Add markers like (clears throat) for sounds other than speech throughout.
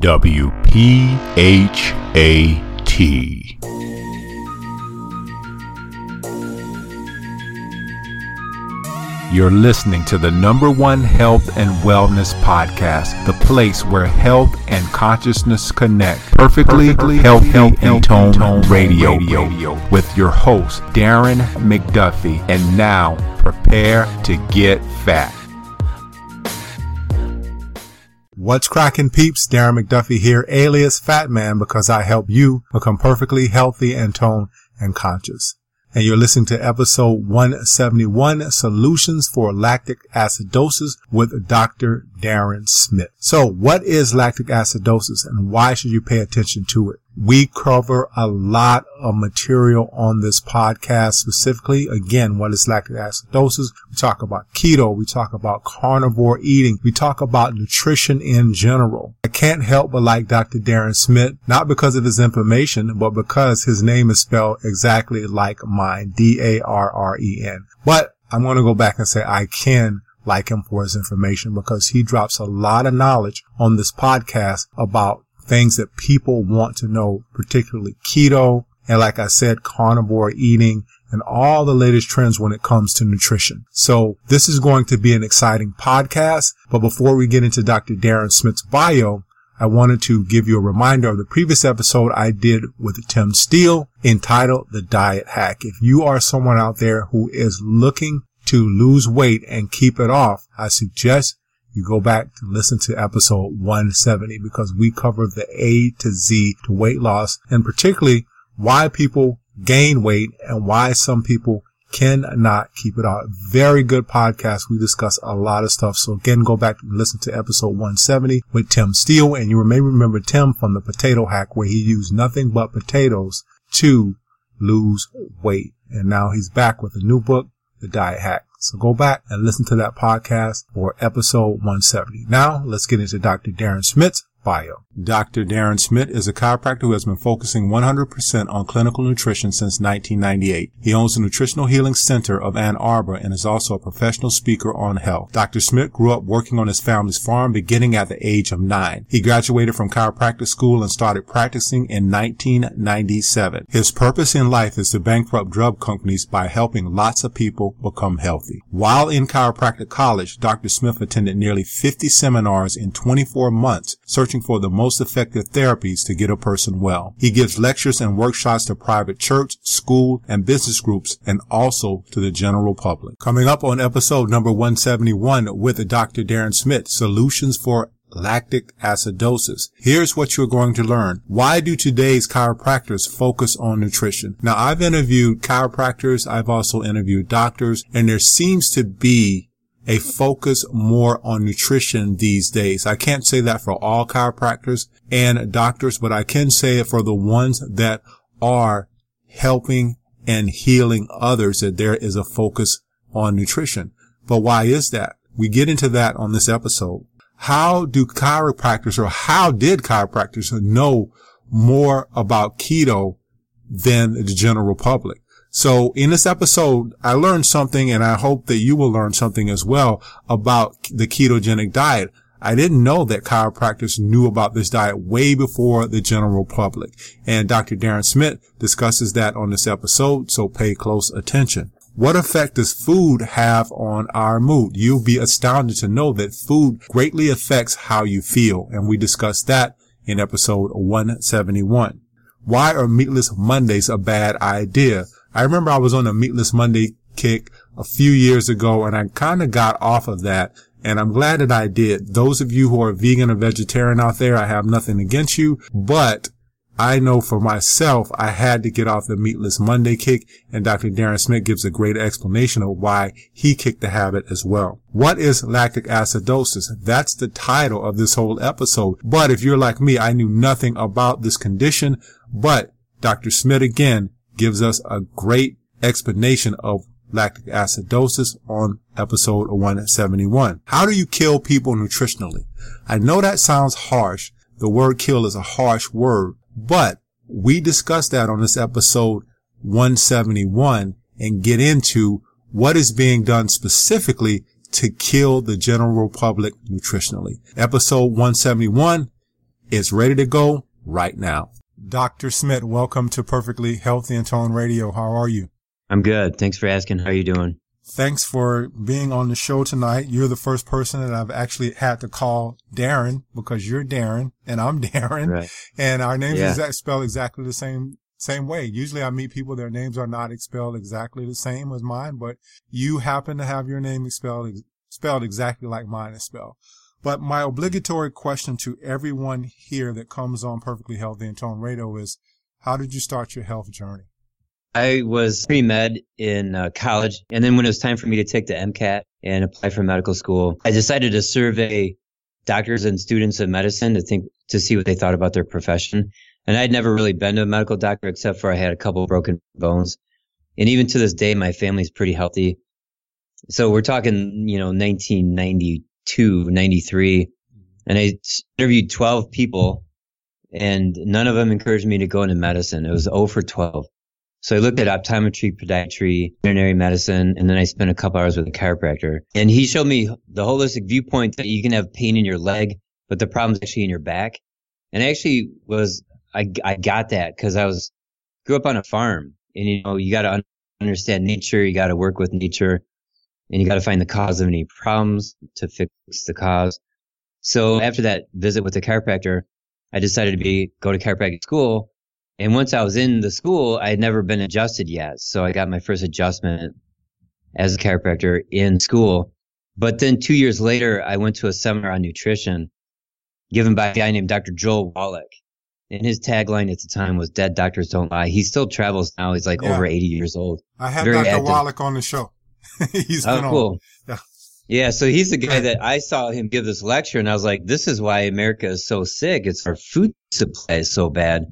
WPHAT. You're listening to the number one health and wellness podcast, the place where health and consciousness connect. Perfectly, Perfectly healthy, healthy and tone, tone radio, radio with your host, Darren McDuffie. And now, prepare to get fat. What's cracking peeps? Darren McDuffie here, alias Fat Man, because I help you become perfectly healthy and tone and conscious and you're listening to episode 171, Solutions for Lactic Acidosis with Dr. Darren Schmidt. So what is lactic acidosis and why should you pay attention to it? We cover a lot of material on this podcast, specifically, again, what is lactic acidosis? We talk about keto. We talk about carnivore eating. We talk about nutrition in general. I can't help but like Dr. Darren Schmidt, not because of his information, but because his name is spelled exactly like mine, D-A-R-R-E-N. But I'm going to go back and say I can like him for his information because he drops a lot of knowledge on this podcast about things that people want to know, particularly keto. And like I said, carnivore eating and all the latest trends when it comes to nutrition. So this is going to be an exciting podcast. But before we get into Dr. Darren Schmidt's bio, I wanted to give you a reminder of the previous episode I did with Tim Steele entitled The Diet Hack. If you are someone out there who is looking to lose weight and keep it off, I suggest you go back to listen to episode 170 because we cover the A to Z to weight loss and particularly why people gain weight and why some people cannot keep it off. Very good podcast. We discuss a lot of stuff. So again, go back and listen to episode 170 with Tim Steele. And you may remember Tim from the potato hack where he used nothing but potatoes to lose weight. And now he's back with a new book the diet hack. So go back and listen to that podcast or episode 170. Now let's get into Dr. Darren Schmidt's bio. Dr. Darren Schmidt is a chiropractor who has been focusing 100% on clinical nutrition since 1998. He owns the Nutritional Healing Center of Ann Arbor and is also a professional speaker on health. Dr. Schmidt grew up working on his family's farm beginning at the age of nine. He graduated from chiropractic school and started practicing in 1997. His purpose in life is to bankrupt drug companies by helping lots of people become healthy. While in chiropractic college, Dr. Schmidt attended nearly 50 seminars in 24 months, searching for the most most effective therapies to get a person well. He gives lectures and workshops to private church, school, and business groups and also to the general public. Coming up on episode number 171 with Dr. Darren Schmidt, solutions for lactic acidosis. Here's what you're going to learn. Why do today's chiropractors focus on nutrition? Now, I've interviewed chiropractors. I've also interviewed doctors and there seems to be a focus more on nutrition these days. I can't say that for all chiropractors and doctors, but I can say it for the ones that are helping and healing others that there is a focus on nutrition. But why is that? We get into that on this episode. How do chiropractors or how did chiropractors know more about keto than the general public? So in this episode, I learned something and I hope that you will learn something as well about the ketogenic diet. I didn't know that chiropractors knew about this diet way before the general public. And Dr. Darren Schmidt discusses that on this episode, so pay close attention. What effect does food have on our mood? You'll be astounded to know that food greatly affects how you feel. And we discussed that in episode 171. Why are meatless Mondays a bad idea? I remember I was on a meatless Monday kick a few years ago and I kind of got off of that and I'm glad that I did. Those of you who are vegan or vegetarian out there, I have nothing against you, but I know for myself, I had to get off the meatless Monday kick and Dr. Darren Schmidt gives a great explanation of why he kicked the habit as well. What is lactic acidosis? That's the title of this whole episode. But if you're like me, I knew nothing about this condition, but Dr. Schmidt again gives us a great explanation of lactic acidosis on episode 171. How do you kill people nutritionally? I know that sounds harsh. The word kill is a harsh word, but we discussed that on this episode 171 and get into what is being done specifically to kill the general public nutritionally. Episode 171 is ready to go right now. Dr. Schmidt, welcome to Perfectly Healthy and Tone Radio. How are you? I'm good. Thanks for asking. How are you doing? Thanks for being on the show tonight. You're the first person that I've actually had to call Darren because you're Darren and I'm (laughs) Darren Right. and our names Yeah. are spelled exactly the same same way. Usually I meet people, their names are not spelled exactly the same as mine, but you happen to have your name spelled, spelled exactly like mine is spelled. But my obligatory question to everyone here that comes on Perfectly Healthy and Tone Radio is, how did you start your health journey? I was pre med in uh, college, and then when it was time for me to take the MCAT and apply for medical school, I decided to survey doctors and students of medicine to think to see what they thought about their profession. And I'd never really been to a medical doctor except for I had a couple broken bones. And even to this day, my family's pretty healthy. So we're talking, you know, 1992, 93. Mm-hmm. And I interviewed 12 people and none of them encouraged me to go into medicine. It was 0 for 12. So I looked at optometry, podiatry, veterinary medicine, and then I spent a couple hours with a chiropractor. And he showed me the holistic viewpoint that you can have pain in your leg, but the problem's actually in your back. And I actually was, I, I got that because I was, grew up on a farm and you know, you got to un- understand nature, you got to work with nature, and you got to find the cause of any problems to fix the cause. So after that visit with the chiropractor, I decided to be, go to chiropractic school and once I was in the school, I had never been adjusted yet. So I got my first adjustment as a chiropractor in school. But then two years later, I went to a seminar on nutrition given by a guy named Dr. Joel Wallach. And his tagline at the time was Dead Doctors Don't Lie. He still travels now. He's like Yeah. over 80 years old. I had Very Dr. active. Wallach on the show. (laughs) He's Oh, cool. Yeah. Yeah. So he's the guy that I saw him give this lecture and I was like, this is why America is so sick. It's our food supply is so bad.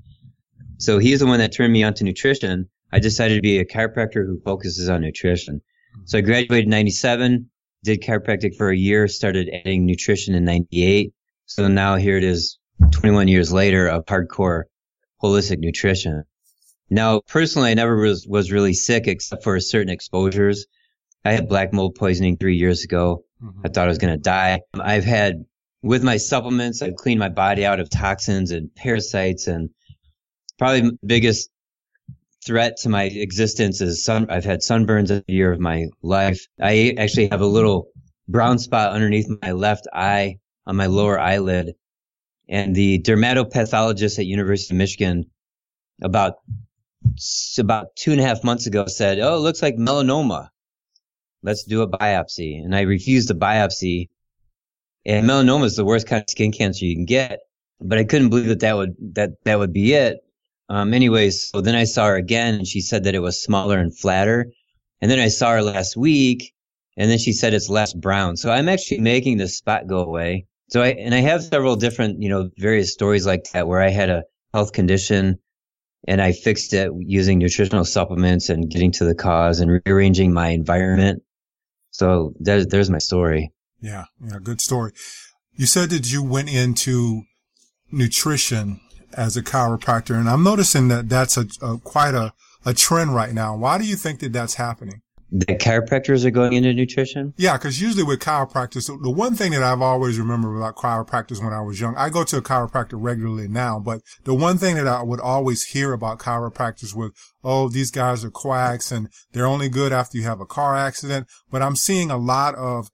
So he's the one that turned me on to nutrition. I decided to be a chiropractor who focuses on nutrition. So I graduated in 97, did chiropractic for a year, started adding nutrition in 98. So now here it is 21 years later of hardcore holistic nutrition. Now, personally, I never was, was really sick except for certain exposures. I had black mold poisoning three years ago. Mhm. I thought I was going to die. I've had, with my supplements, I've cleaned my body out of toxins and parasites and probably the biggest threat to my existence is sun. I've had sunburns every year of my life. I actually have a little brown spot underneath my left eye on my lower eyelid. And the dermatopathologist at University of Michigan about, about two and a half months ago said, Oh, it looks like melanoma. Let's do a biopsy. And I refused the biopsy. And melanoma is the worst kind of skin cancer you can get. But I couldn't believe that that would, that, that would be it. Um, anyways, so then I saw her again and she said that it was smaller and flatter. And then I saw her last week and then she said it's less brown. So I'm actually making this spot go away. So I, and I have several different, you know, various stories like that where I had a health condition and I fixed it using nutritional supplements and getting to the cause and rearranging my environment. So there's, there's my story. Yeah, yeah, good story. You said that you went into nutrition as a chiropractor, and I'm noticing that that's a, a quite a, a trend right now. Why do you think that that's happening? The chiropractors are going into nutrition. Yeah, because usually with chiropractors, the one thing that I've always remembered about chiropractors when I was young, I go to a chiropractor regularly now, but the one thing that I would always hear about chiropractors was, oh, these guys are quacks and they're only good after you have a car accident. But I'm seeing a lot of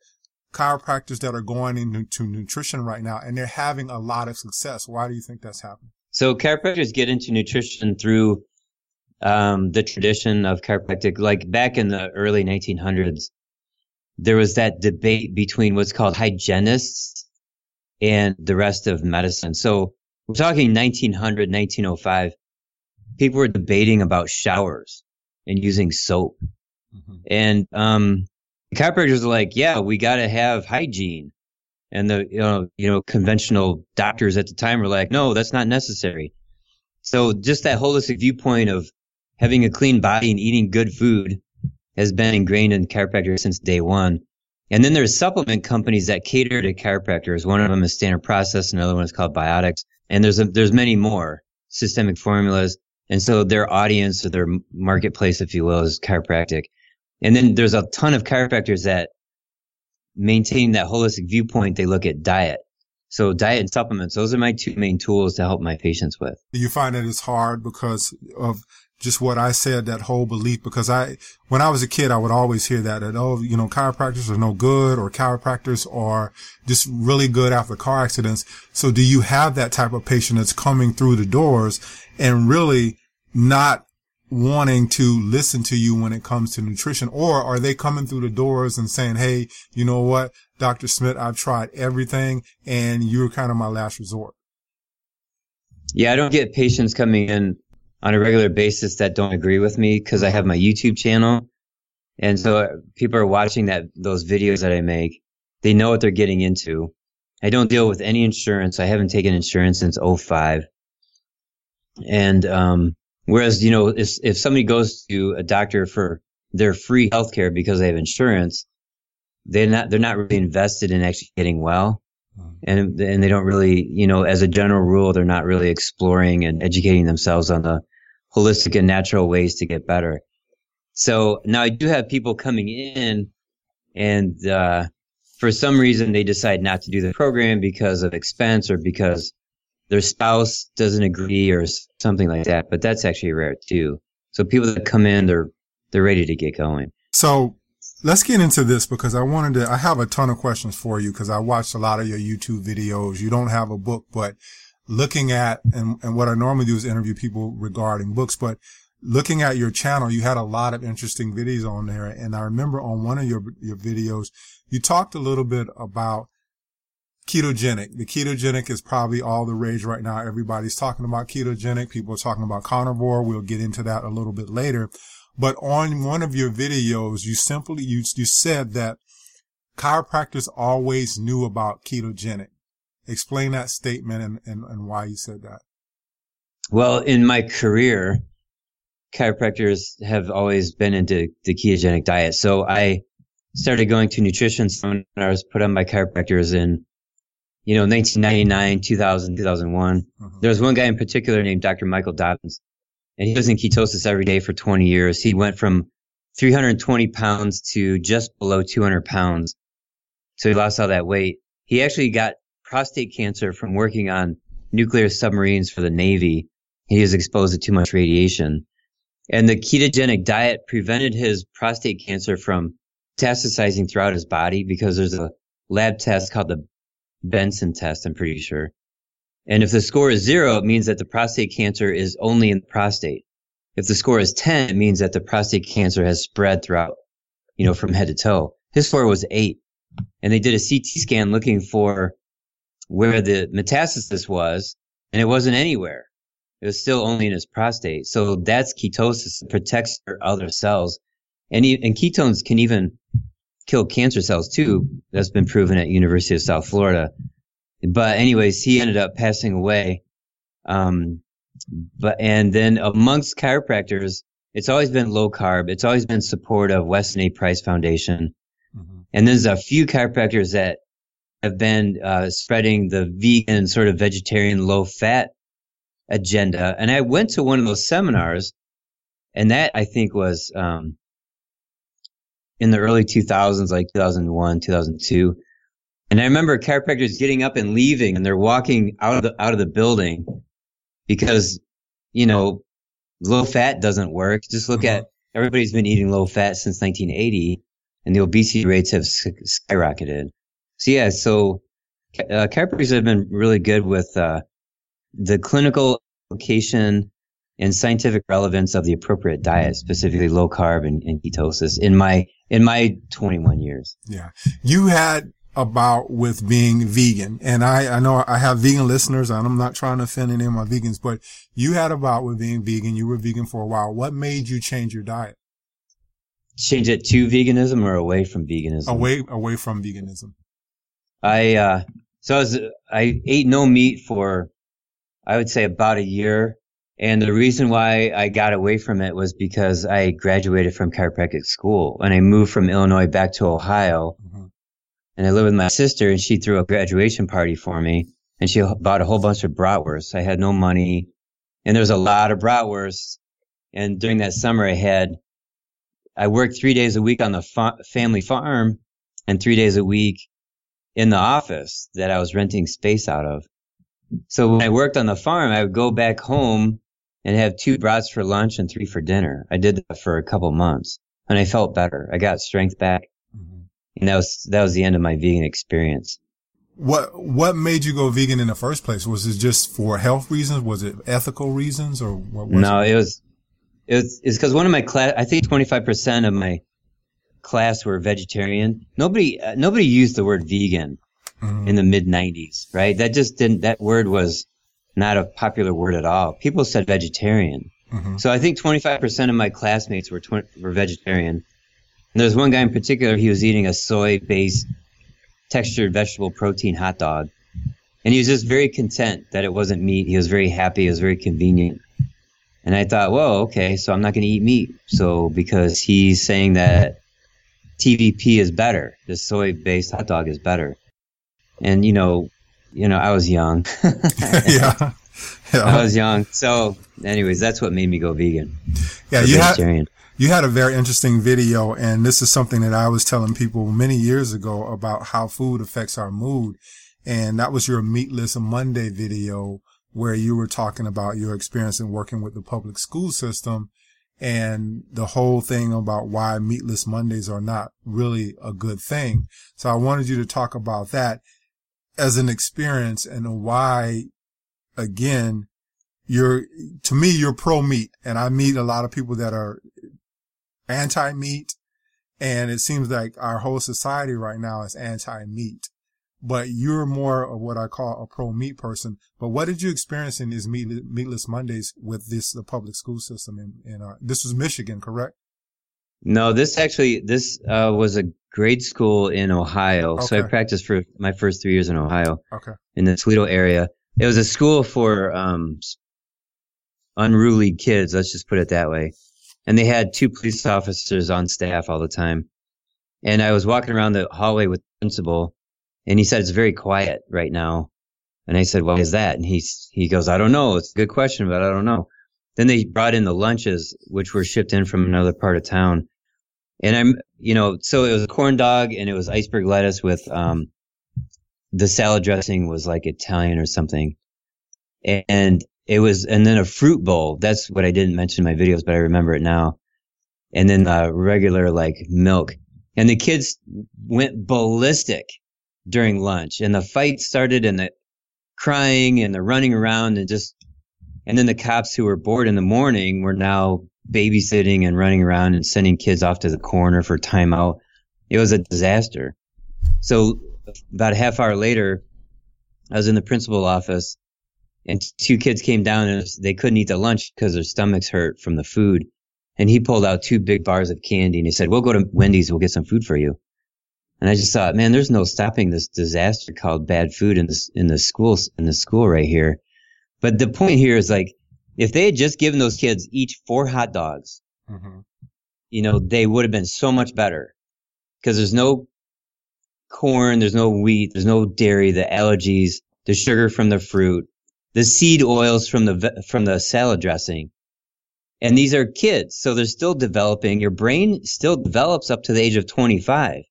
chiropractors that are going into nutrition right now and they're having a lot of success. Why do you think that's happening? So chiropractors get into nutrition through um, the tradition of chiropractic. Like back in the early 1900s, there was that debate between what's called hygienists and the rest of medicine. So we're talking 1900, 1905. People were debating about showers and using soap. And um, chiropractors are like, yeah, we got to have hygiene. And the you know you know conventional doctors at the time were like, no, that's not necessary. So just that holistic viewpoint of having a clean body and eating good food has been ingrained in chiropractors since day one. And then there's supplement companies that cater to chiropractors. One of them is Standard Process, another one is called Biotics, and there's a, there's many more systemic formulas. And so their audience or their marketplace, if you will, is chiropractic. And then there's a ton of chiropractors that maintain that holistic viewpoint. They look at diet. So diet and supplements, those are my two main tools to help my patients with. You find that it's hard because of just what I said, that whole belief? Because I, when I was a kid, I would always hear that, that, oh, you know, chiropractors are no good or chiropractors are just really good after car accidents. So do you have that type of patient that's coming through the doors and really not wanting to listen to you when it comes to nutrition? Or are they coming through the doors and saying, Hey, you know what? Dr. Schmidt, I've tried everything and you're kind of my last resort. Yeah, I don't get patients coming in on a regular basis that don't agree with me because I have my YouTube channel. And so people are watching that, those videos that I make. They know what they're getting into. I don't deal with any insurance. I haven't taken insurance since 05. And, um, Whereas, you know, if, if somebody goes to a doctor for their free healthcare because they have insurance, they're not, they're not really invested in actually getting well. Mm-hmm. And, and they don't really, you know, as a general rule, they're not really exploring and educating themselves on the holistic and natural ways to get better. So now I do have people coming in and, uh, for some reason they decide not to do the program because of expense or because their spouse doesn't agree or something like that. But that's actually rare too. So people that come in, they're they're ready to get going. So let's get into this because I wanted to. I have a ton of questions for you because I watched a lot of your YouTube videos. You don't have a book, but looking at and, and what I normally do is interview people regarding books, but looking at your channel, you had a lot of interesting videos on there. And I remember on one of your, your videos, you talked a little bit about ketogenic. The ketogenic is probably all the rage right now. Everybody's talking about ketogenic. People are talking about carnivore. We'll get into that a little bit later. But on one of your videos, you simply, you, you said that chiropractors always knew about ketogenic. Explain that statement and, and, and why you said that. Well, in my career, chiropractors have always been into the ketogenic diet. So I started going to nutrition seminars put on by chiropractors in you know, 1999, 2000, 2001. Mm-hmm. There was one guy in particular named Dr. Michael Dobbins, and he was in ketosis every day for 20 years. He went from 320 pounds to just below 200 pounds. So he lost all that weight. He actually got prostate cancer from working on nuclear submarines for the Navy. He was exposed to too much radiation. And the ketogenic diet prevented his prostate cancer from metastasizing throughout his body because there's a lab test called the Benson test, I'm pretty sure. And if the score is zero, it means that the prostate cancer is only in the prostate. If the score is 10, it means that the prostate cancer has spread throughout, you know, from head to toe. His score was eight. And they did a CT scan looking for where the metastasis was, and it wasn't anywhere. It was still only in his prostate. So that's ketosis. It protects other cells. And, and ketones can even kill cancer cells too. That's been proven at University of South Florida. But anyways, he ended up passing away. Um, but, and then amongst chiropractors, it's always been low carb. It's always been support of Weston A. Price Foundation. Mm-hmm. And there's a few chiropractors that have been uh, spreading the vegan sort of vegetarian low fat agenda. And I went to one of those seminars and that I think was, um, in the early 2000s, like 2001, 2002. And I remember chiropractors getting up and leaving and they're walking out of the, out of the building because, you know, low fat doesn't work. Just look at uh-huh. everybody's been eating low fat since 1980 and the obesity rates have skyrocketed. So yeah, so uh, chiropractors have been really good with, uh, the clinical application and scientific relevance of the appropriate diet, specifically low carb and, and ketosis in my in my 21 years. Yeah. You had about with being vegan. And I, I know I have vegan listeners and I'm not trying to offend any of my vegans, but you had about with being vegan. You were vegan for a while. What made you change your diet? Change it to veganism or away from veganism? Away, away from veganism. I, uh, so I was, I ate no meat for, I would say about a year. And the reason why I got away from it was because I graduated from chiropractic school and I moved from Illinois back to Ohio. Mm-hmm. And I lived with my sister and she threw a graduation party for me and she bought a whole bunch of bratwurst. I had no money and there was a lot of bratwurst. And during that summer I had, I worked three days a week on the fa- family farm and three days a week in the office that I was renting space out of. So when I worked on the farm, I would go back home and have two brats for lunch and three for dinner. I did that for a couple months and I felt better. I got strength back. Mm-hmm. And that was, that was the end of my vegan experience. What, what made you go vegan in the first place? Was it just for health reasons? Was it ethical reasons or what was No, it, it was, it was, it's cause one of my class, I think 25% of my class were vegetarian. Nobody, uh, nobody used the word vegan mm-hmm. in the mid 90s, right? That just didn't, that word was not a popular word at all. People said vegetarian. Mm-hmm. So I think 25% of my classmates were, tw- were vegetarian. And there was one guy in particular, he was eating a soy based textured vegetable protein hot dog. And he was just very content that it wasn't meat. He was very happy. It was very convenient. And I thought, whoa, okay, so I'm not going to eat meat. So because he's saying that TVP is better, the soy based hot dog is better and you know, you know, I was young. (laughs) yeah. yeah. I was young. So, anyways, that's what made me go vegan. Yeah, you had you had a very interesting video, and this is something that I was telling people many years ago about how food affects our mood, and that was your Meatless Monday video where you were talking about your experience in working with the public school system and the whole thing about why meatless Mondays are not really a good thing. So I wanted you to talk about that as an experience and why, again, you're, to me, you're pro meat. And I meet a lot of people that are anti meat. And it seems like our whole society right now is anti meat. But you're more of what I call a pro meat person. But what did you experience in these meat, meatless Mondays with this, the public school system in, in, uh, this was Michigan, correct? No, this actually, this, uh, was a grade school in Ohio. Okay. So I practiced for my first three years in Ohio. Okay. In the Toledo area. It was a school for um, unruly kids. Let's just put it that way. And they had two police officers on staff all the time. And I was walking around the hallway with the principal, and he said it's very quiet right now. And I said, "Why is that?" And he's he goes, "I don't know. It's a good question, but I don't know." Then they brought in the lunches, which were shipped in from another part of town. And I'm, you know, so it was a corn dog and it was iceberg lettuce with, um, the salad dressing was like Italian or something. And it was, and then a fruit bowl. That's what I didn't mention in my videos, but I remember it now. And then uh, regular like milk. And the kids went ballistic during lunch and the fight started and the crying and the running around and just, and then the cops who were bored in the morning were now babysitting and running around and sending kids off to the corner for timeout. It was a disaster. So about a half hour later, I was in the principal office and two kids came down and they couldn't eat the lunch because their stomachs hurt from the food. And he pulled out two big bars of candy and he said, we'll go to Wendy's. We'll get some food for you. And I just thought, man, there's no stopping this disaster called bad food in this, in the schools, in the school right here. But the point here is like, if they had just given those kids each four hot dogs, mm-hmm. you know, they would have been so much better because there's no corn, there's no wheat, there's no dairy, the allergies, the sugar from the fruit, the seed oils from the from the salad dressing. And these are kids, so they're still developing. Your brain still develops up to the age of 25.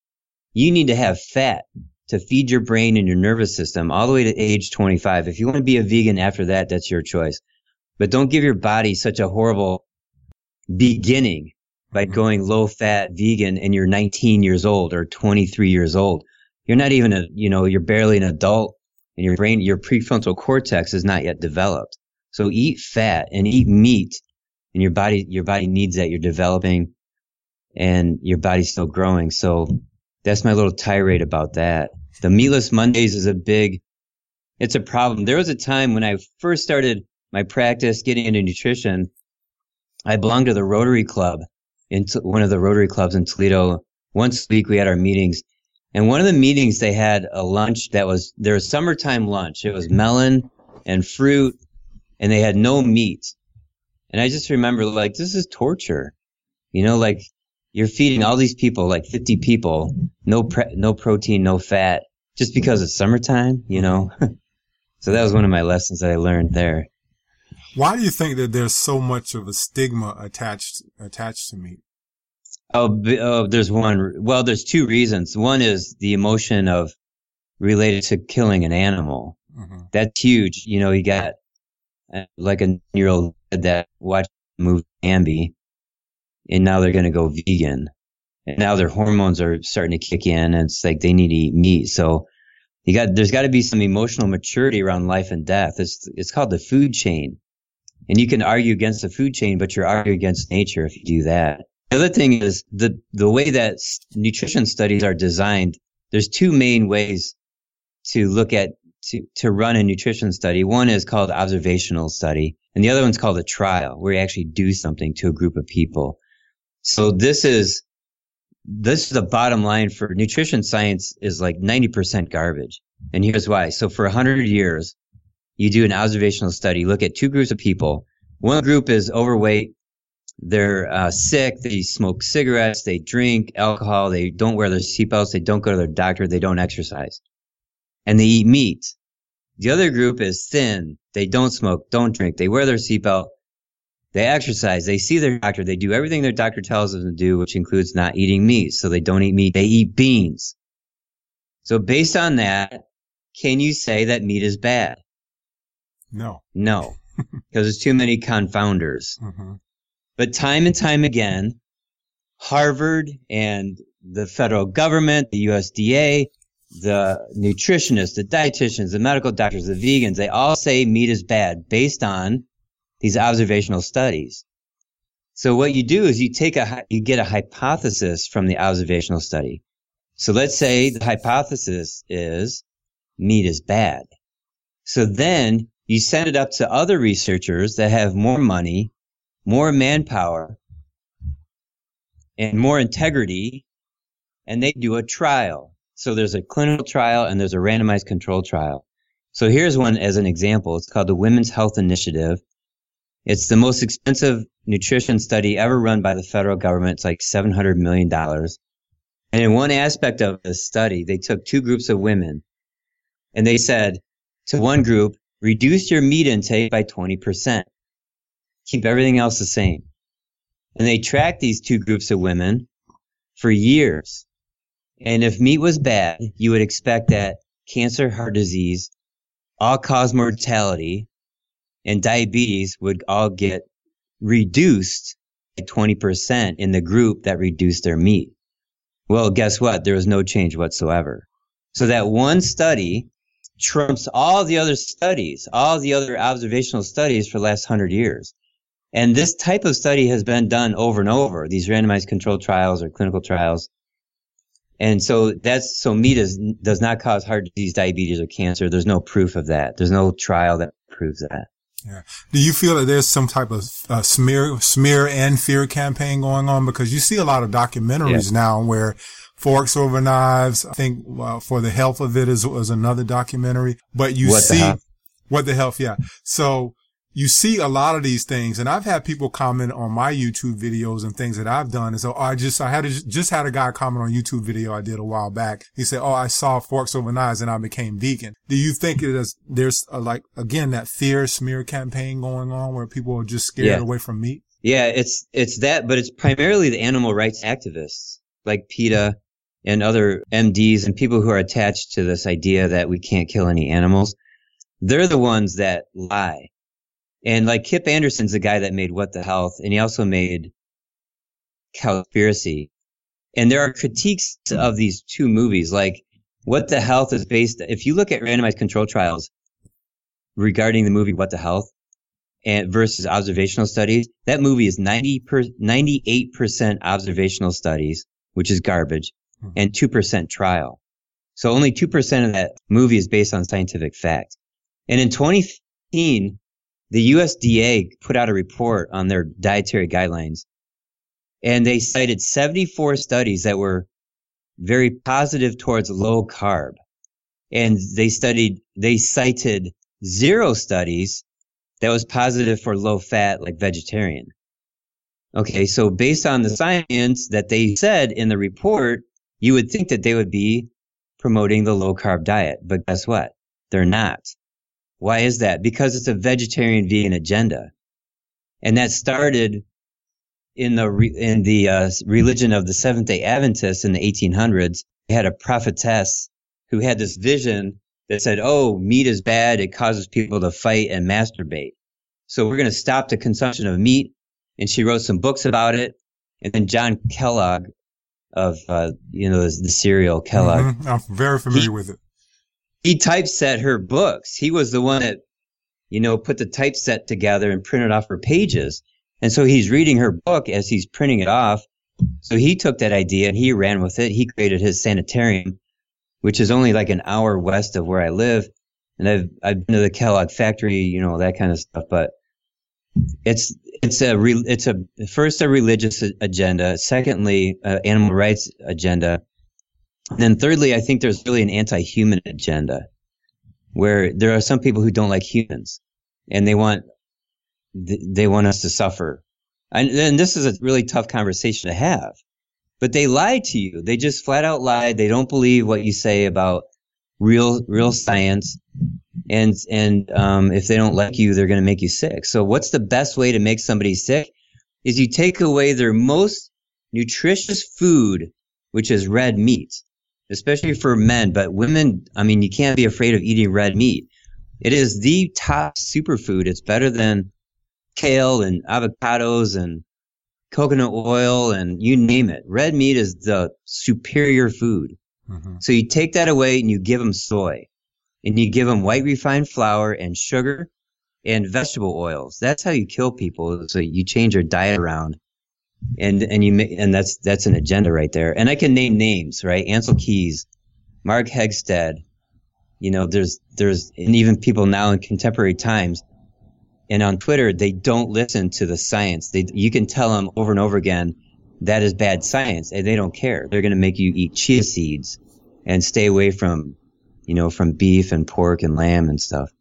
You need to have fat to feed your brain and your nervous system all the way to age 25. If you want to be a vegan after that, that's your choice. But don't give your body such a horrible beginning by mm-hmm. going low fat vegan and you're 19 years old or 23 years old. You're not even a, you know, you're barely an adult and your brain, your prefrontal cortex is not yet developed. So eat fat and eat meat and your body, your body needs that. You're developing and your body's still growing. So that's my little tirade about that. The meatless Mondays is a big, it's a problem. There was a time when I first started my practice getting into nutrition, I belonged to the Rotary Club in one of the Rotary clubs in Toledo. Once a week we had our meetings. And one of the meetings they had a lunch that was their summertime lunch. It was melon and fruit and they had no meat. And I just remember like, this is torture. You know, like you're feeding all these people, like 50 people, no pre- no protein, no fat, just because it's summertime, you know? (laughs) so that was one of my lessons that I learned there. Why do you think that there's so much of a stigma attached attached to meat? Oh, oh, there's one. Well, there's two reasons. One is the emotion of related to killing an animal. Mm-hmm. That's huge. You know, you got uh, like a year old that watched the movie Bambi, and now they're going to go vegan. And now their hormones are starting to kick in, and it's like they need to eat meat. So you got there's got to be some emotional maturity around life and death. It's it's called the food chain, and you can argue against the food chain, but you're arguing against nature if you do that. The other thing is the the way that nutrition studies are designed. There's two main ways to look at to to run a nutrition study. One is called observational study, and the other one's called a trial, where you actually do something to a group of people. So this is this is the bottom line for nutrition science is like 90% garbage. And here's why. So for 100 years, you do an observational study, look at two groups of people. One group is overweight. They're uh, sick. They smoke cigarettes. They drink alcohol. They don't wear their seatbelts. They don't go to their doctor. They don't exercise. And they eat meat. The other group is thin. They don't smoke, don't drink. They wear their seatbelt. They exercise. They see their doctor. They do everything their doctor tells them to do, which includes not eating meat. So they don't eat meat. They eat beans. So based on that, can you say that meat is bad? No. No, (laughs) because there's too many confounders. Mm-hmm. But time and time again, Harvard and the federal government, the USDA, the nutritionists, the dietitians, the medical doctors, the vegans, they all say meat is bad based on these observational studies. So what you do is you take a, you get a hypothesis from the observational study. So let's say the hypothesis is meat is bad. So then you send it up to other researchers that have more money, more manpower, and more integrity, and they do a trial. So there's a clinical trial and there's a randomized control trial. So here's one as an example. It's called the Women's Health Initiative. It's the most expensive nutrition study ever run by the federal government. It's like $700 million. And in one aspect of the study, they took two groups of women and they said to one group, reduce your meat intake by 20%. Keep everything else the same. And they tracked these two groups of women for years. And if meat was bad, you would expect that cancer, heart disease, all cause mortality, and diabetes would all get reduced by 20% in the group that reduced their meat. Well, guess what? There was no change whatsoever. So that one study trumps all the other studies, all the other observational studies for the last hundred years. And this type of study has been done over and over, these randomized controlled trials or clinical trials. And so that's, so meat is, does not cause heart disease, diabetes, or cancer. There's no proof of that. There's no trial that proves that. Do you feel that there's some type of uh, smear, smear and fear campaign going on? Because you see a lot of documentaries now where forks over knives. I think uh, for the health of it is was another documentary, but you What see what the health. Yeah. So you see a lot of these things and I've had people comment on my YouTube videos and things that I've done. And so I just, I had a, just had a guy comment on YouTube video I did a while back. He said, Oh, I saw forks over knives and I became vegan. Do you think it is, there's a, like, again, that fear smear campaign going on where people are just scared Yeah. away from meat? Yeah, it's it's that, but it's primarily the animal rights activists like PETA and other MDs and people who are attached to this idea that we can't kill any animals. They're the ones that lie. And like Kip Anderson's the guy that made What the Health, and he also made Cowspiracy. And there are critiques of these two movies, like What the Health is based. If you look at randomized control trials regarding the movie What the Health, and versus observational studies, that movie is 90 per, 98% observational studies, which is garbage, Mhm. and 2% trial. So only 2% of that movie is based on scientific fact. And in 2015, the USDA put out a report on their dietary guidelines and they cited 74 studies that were very positive towards low carb. And they studied, they cited zero studies that was positive for low fat, like vegetarian. Okay, so based on the science that they said in the report, you would think that they would be promoting the low carb diet, but guess what? They're not. Why is that? Because it's a vegetarian vegan agenda. And that started in the, re- in the uh, religion of the Seventh day Adventists in the 1800s. They had a prophetess who had this vision that said, "Oh, meat is bad; it causes people to fight and masturbate." So we're going to stop the consumption of meat. And she wrote some books about it. And then John Kellogg of uh, you know the, the cereal Kellogg. Mm-hmm. I'm very familiar he, with it. He typeset her books. He was the one that you know put the typeset together and printed off her pages. And so he's reading her book as he's printing it off. So he took that idea and he ran with it. He created his sanitarium, which is only like an hour west of where I live. And I've I've been to the Kellogg factory, you know, that kind of stuff. But it's it's a re, it's a first a religious agenda, secondly, uh, animal rights agenda, then thirdly, I think there's really an anti-human agenda, where there are some people who don't like humans, and they want they want us to suffer, and, and this is a really tough conversation to have. But they lie to you. They just flat out lie. They don't believe what you say about real real science and and um, if they don't like you, they're going to make you sick. So, what's the best way to make somebody sick? Is you take away their most nutritious food, which is red meat, especially for men. But women, I mean, you can't be afraid of eating red meat. It is the top superfood. It's better than kale and avocados and coconut oil and you name it. Red meat is the superior food. Mm-hmm. So you take that away and you give them soy and you give them white refined flour and sugar and vegetable oils. That's how you kill people. So you change your diet around, and and you may, and that's that's an agenda right there. And I can name names, right? Ancel Keys, Mark Hegsted. You know, there's there's and even people now in contemporary times, and on Twitter they don't listen to the science. They you can tell them over and over again that is bad science, and they don't care. They're going to make you eat chia seeds and stay away from you know, from beef and pork and lamb and stuff.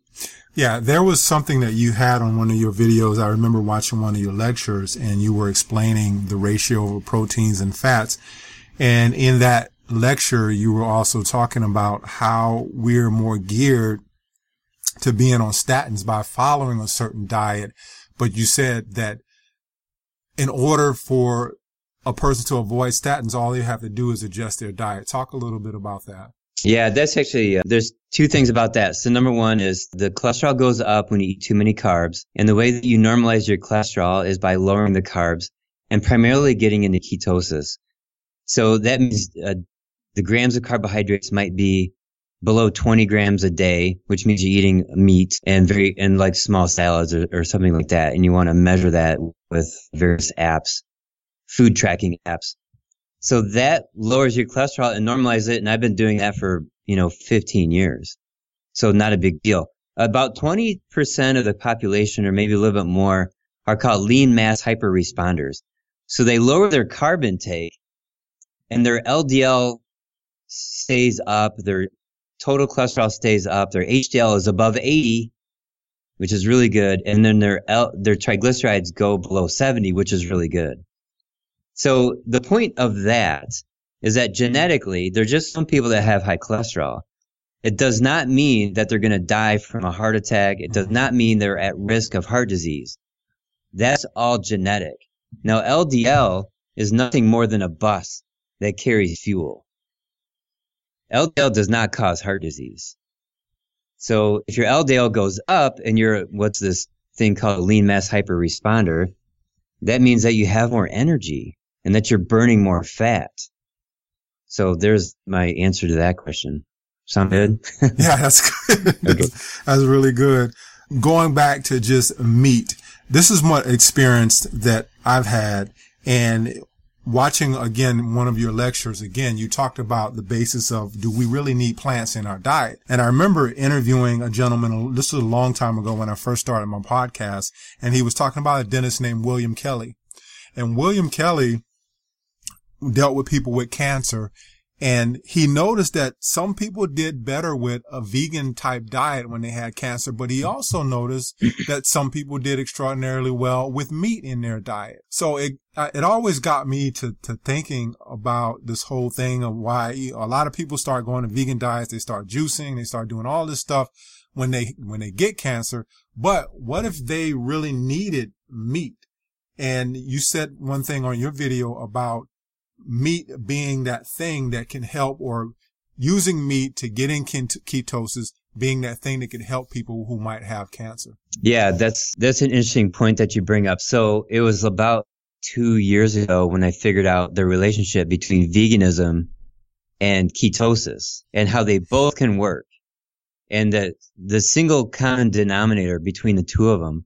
Yeah, there was something that you had on one of your videos. I remember watching one of your lectures and you were explaining the ratio of proteins and fats. And in that lecture, you were also talking about how we're more geared to being on statins by following a certain diet. But you said that in order for a person to avoid statins, all they have to do is adjust their diet. Talk a little bit about that. Yeah, that's actually, uh, there's two things about that. So number one is the cholesterol goes up when you eat too many carbs. And the way that you normalize your cholesterol is by lowering the carbs and primarily getting into ketosis. So that means uh, the grams of carbohydrates might be below 20 grams a day, which means you're eating meat and very, and like small salads or, or something like that. And you want to measure that with various apps, food tracking apps. So that lowers your cholesterol and normalizes it. And I've been doing that for, you know, 15 years. So not a big deal. About 20% of the population or maybe a little bit more are called lean mass hyper responders. So they lower their carb intake and their LDL stays up. Their total cholesterol stays up. Their HDL is above 80, which is really good. And then their L, their triglycerides go below 70, which is really good. So the point of that is that genetically, there are just some people that have high cholesterol. It does not mean that they're going to die from a heart attack. It does not mean they're at risk of heart disease. That's all genetic. Now, LDL is nothing more than a bus that carries fuel. LDL does not cause heart disease. So if your LDL goes up and you're what's this thing called lean mass hyperresponder, that means that you have more energy and that you're burning more fat. So there's my answer to that question. Sound good? (laughs) yeah, that's good. Okay. (laughs) That's really good. Going back to just meat, this is what experience that I've had and watching again one of your lectures again you talked about the basis of do we really need plants in our diet and i remember interviewing a gentleman this was a long time ago when i first started my podcast and he was talking about a dentist named william kelley and william kelley dealt with people with cancer. And he noticed that some people did better with a vegan type diet when they had cancer, but he also noticed (clears throat) that some people did extraordinarily well with meat in their diet. So it, uh, it always got me to, to thinking about this whole thing of why a lot of people start going to vegan diets. They start juicing. They start doing all this stuff when they, when they get cancer. But what if they really needed meat? And you said one thing on your video about meat being that thing that can help or using meat to get in ketosis being that thing that could help people who might have cancer. Yeah, that's that's an interesting point that you bring up. So it was about two years ago when I figured out the relationship between veganism and ketosis and how they both can work. And that the single common denominator between the two of them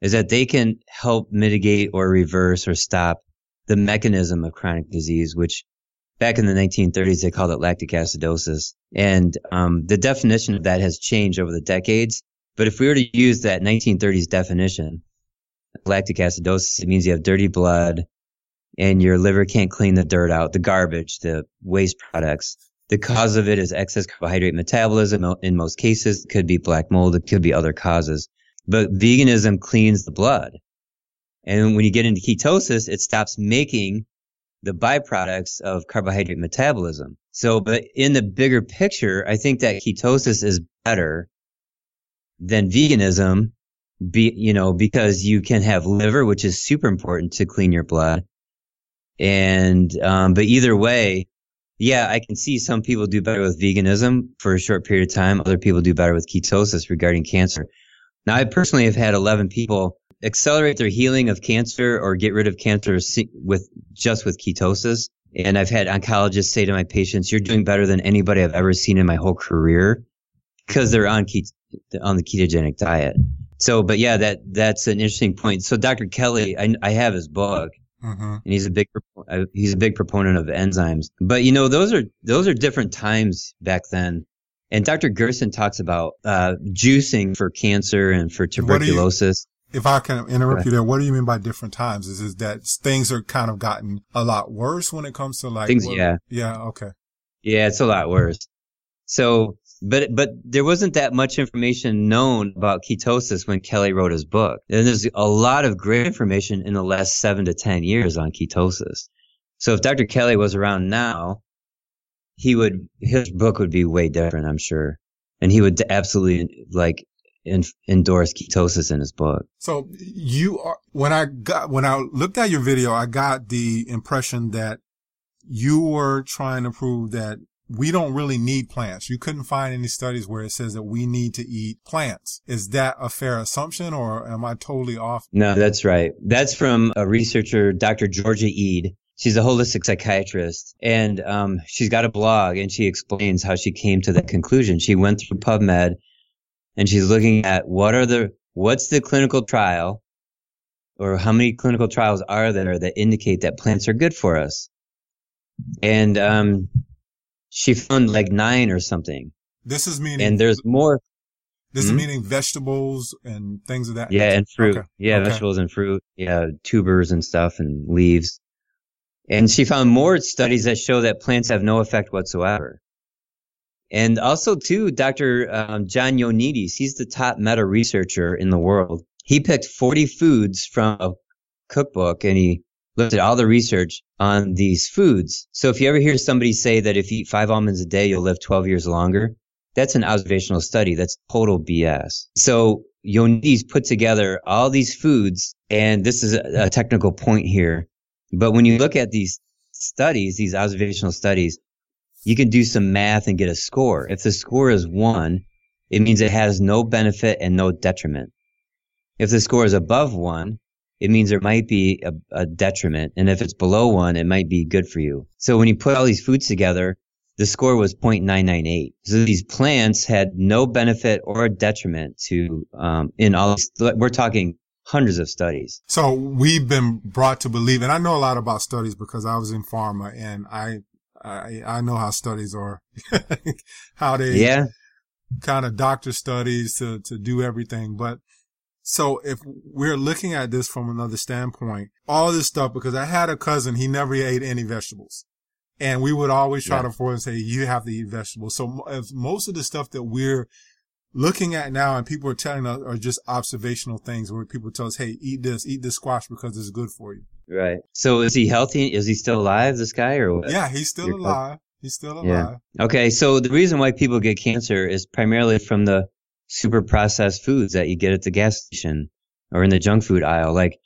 is that they can help mitigate or reverse or stop the mechanism of chronic disease, which back in the 1930s they called it lactic acidosis. And um, the definition of that has changed over the decades. But if we were to use that 1930s definition, lactic acidosis, it means you have dirty blood and your liver can't clean the dirt out, the garbage, the waste products. The cause of it is excess carbohydrate metabolism. In most cases, it could be black mold. It could be other causes. But veganism cleans the blood. And when you get into ketosis, it stops making the byproducts of carbohydrate metabolism. So, but in the bigger picture, I think that ketosis is better than veganism be, you know, because you can have liver, which is super important to clean your blood. And, um, but either way, yeah, I can see some people do better with veganism for a short period of time. Other people do better with ketosis regarding cancer. Now, I personally have had 11 people accelerate their healing of cancer or get rid of cancer with just with ketosis. And I've had oncologists say to my patients, "You're doing better than anybody I've ever seen in my whole career," because they're on ket- on the ketogenic diet. So, but yeah, that that's an interesting point. So, Dr. Kelley, I, I have his book, mm-hmm. and he's a big uh, he's a big proponent of enzymes. But you know, those are those are different times back then. And Dr. Gerson talks about uh, juicing for cancer and for tuberculosis. If I can interrupt you there, what do you mean by different times? Is is that things are kind of gotten a lot worse when it comes to like things? What, yeah. Yeah. Okay. Yeah, it's a lot worse. So, but but there wasn't that much information known about ketosis when Kelley wrote his book. And there's a lot of great information in the last seven to ten years on ketosis. So if Dr. Kelley was around now, he would his book would be way different, I'm sure, and he would absolutely like in, endorse ketosis in his book. So you are when I got when I looked at your video, I got the impression that you were trying to prove that we don't really need plants. You couldn't find any studies where it says that we need to eat plants. Is that a fair assumption or am I totally off? No, that's right. That's from a researcher, Dr. Georgia Ede. She's a holistic psychiatrist and um, she's got a blog and she explains how she came to that conclusion. She went through PubMed and she's looking at what are the, what's the clinical trial or how many clinical trials are there that indicate that plants are good for us? And, um, she found like nine or something. This is meaning, and there's more. This mm-hmm. is meaning vegetables and things of that. Yeah, nature. and fruit. Okay. Yeah, okay. vegetables and fruit. Yeah, tubers and stuff and leaves. And she found more studies that show that plants have no effect whatsoever. And also, too, Dr. Um, John Ioannidis, he's the top meta researcher in the world. He picked 40 foods from a cookbook and he looked at all the research on these foods. So if you ever hear somebody say that if you eat five almonds a day, you'll live 12 years longer, that's an observational study. That's total BS. So Ioannidis put together all these foods, and this is a, a technical point here. But when you look at these studies, these observational studies, you can do some math and get a score. If the score is one, it means it has no benefit and no detriment. If the score is above one, it means there might be a, a, detriment. And if it's below one, it might be good for you. So when you put all these foods together, the score was 0.998. So these plants had no benefit or detriment to, um, in all, we're talking hundreds of studies. So we've been brought to believe, and I know a lot about studies because I was in pharma and I, I, I know how studies are, (laughs) how they yeah. kind of doctor studies to, to do everything. But so if we're looking at this from another standpoint, all this stuff, because I had a cousin, he never ate any vegetables. And we would always try yeah. to force and say, you have to eat vegetables. So if most of the stuff that we're looking at now and people are telling us are just observational things where people tell us, Hey, eat this, eat this squash because it's good for you. Right. So is he healthy? Is he still alive, this guy or what? Yeah, he's still alive. He's still alive. Yeah. Okay. So the reason why people get cancer is primarily from the super processed foods that you get at the gas station or in the junk food aisle. Like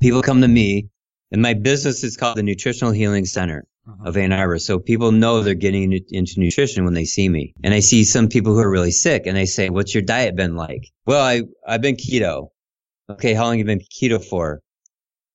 people come to me and my business is called the Nutritional Healing Center. uh-huh. of Ann Arbor. So people know they're getting into nutrition when they see me. And I see some people who are really sick and they say, what's your diet been like? Well, I, I've been keto. Okay. How long have you been keto for?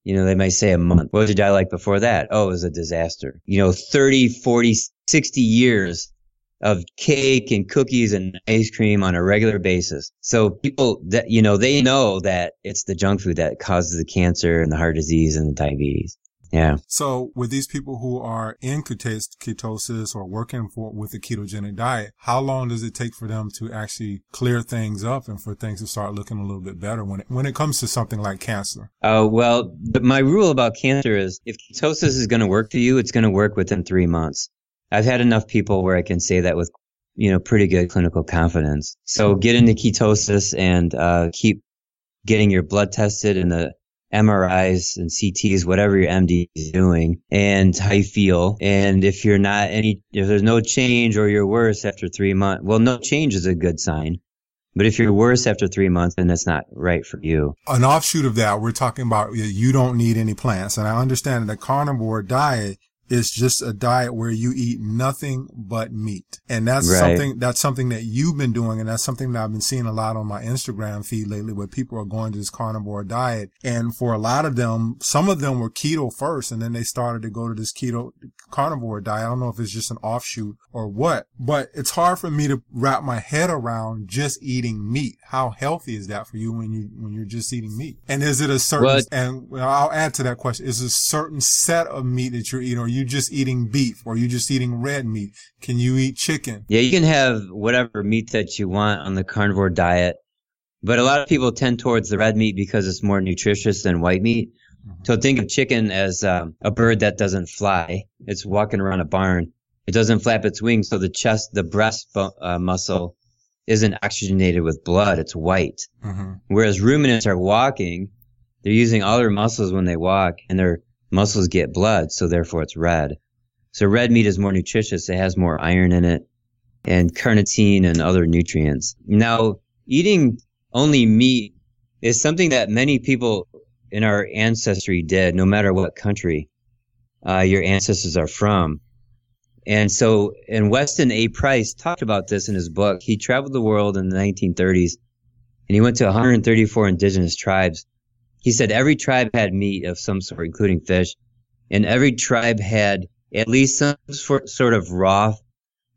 You know, they might say a month. What was your diet like before that? Oh, it was a disaster. You know, 30, 40, 60 years of cake and cookies and ice cream on a regular basis. So people that, you know, they know that it's the junk food that causes the cancer and the heart disease and the diabetes. Yeah. So with these people who are in ketosis or working for with a ketogenic diet, how long does it take for them to actually clear things up and for things to start looking a little bit better when it, when it comes to something like cancer? Oh, uh, well, my rule about cancer is if ketosis is going to work for you, it's going to work within three months. I've had enough people where I can say that with, you know, pretty good clinical confidence. So get into ketosis and, uh, keep getting your blood tested and the MRIs and CTs, whatever your MD is doing and how you feel. And if you're not any, if there's no change or you're worse after three months, well, no change is a good sign. But if you're worse after three months, then that's not right for you. An offshoot of that, we're talking about you don't need any plants. And I understand that the carnivore diet is just a diet where you eat nothing but meat. And that's right. something, that's something that you've been doing. And that's something that I've been seeing a lot on my Instagram feed lately where people are going to this carnivore diet. And for a lot of them, some of them were keto first and then they started to go to this keto carnivore diet. I don't know if it's just an offshoot or what, but it's hard for me to wrap my head around just eating meat. How healthy is that for you when you, when you're just eating meat? And is it a certain, what? and I'll add to that question, is a certain set of meat that you're eating or you just eating beef or you just eating red meat? Can you eat chicken? Yeah, you can have whatever meat that you want on the carnivore diet. But a lot of people tend towards the red meat because it's more nutritious than white meat. Mm-hmm. So think of chicken as um, a bird that doesn't fly. It's walking around a barn. It doesn't flap its wings, so the chest, the breast uh, muscle isn't oxygenated with blood. It's white. Mm-hmm. Whereas ruminants are walking, they're using all their muscles when they walk, and they're muscles get blood, so therefore it's red. So red meat is more nutritious. It has more iron in it and carnitine and other nutrients. Now, eating only meat is something that many people in our ancestry did, no matter what country uh, your ancestors are from. And so, and Weston A. Price talked about this in his book. He traveled the world in the 1930s and he went to 134 indigenous tribes he said every tribe had meat of some sort, including fish, and every tribe had at least some sort of raw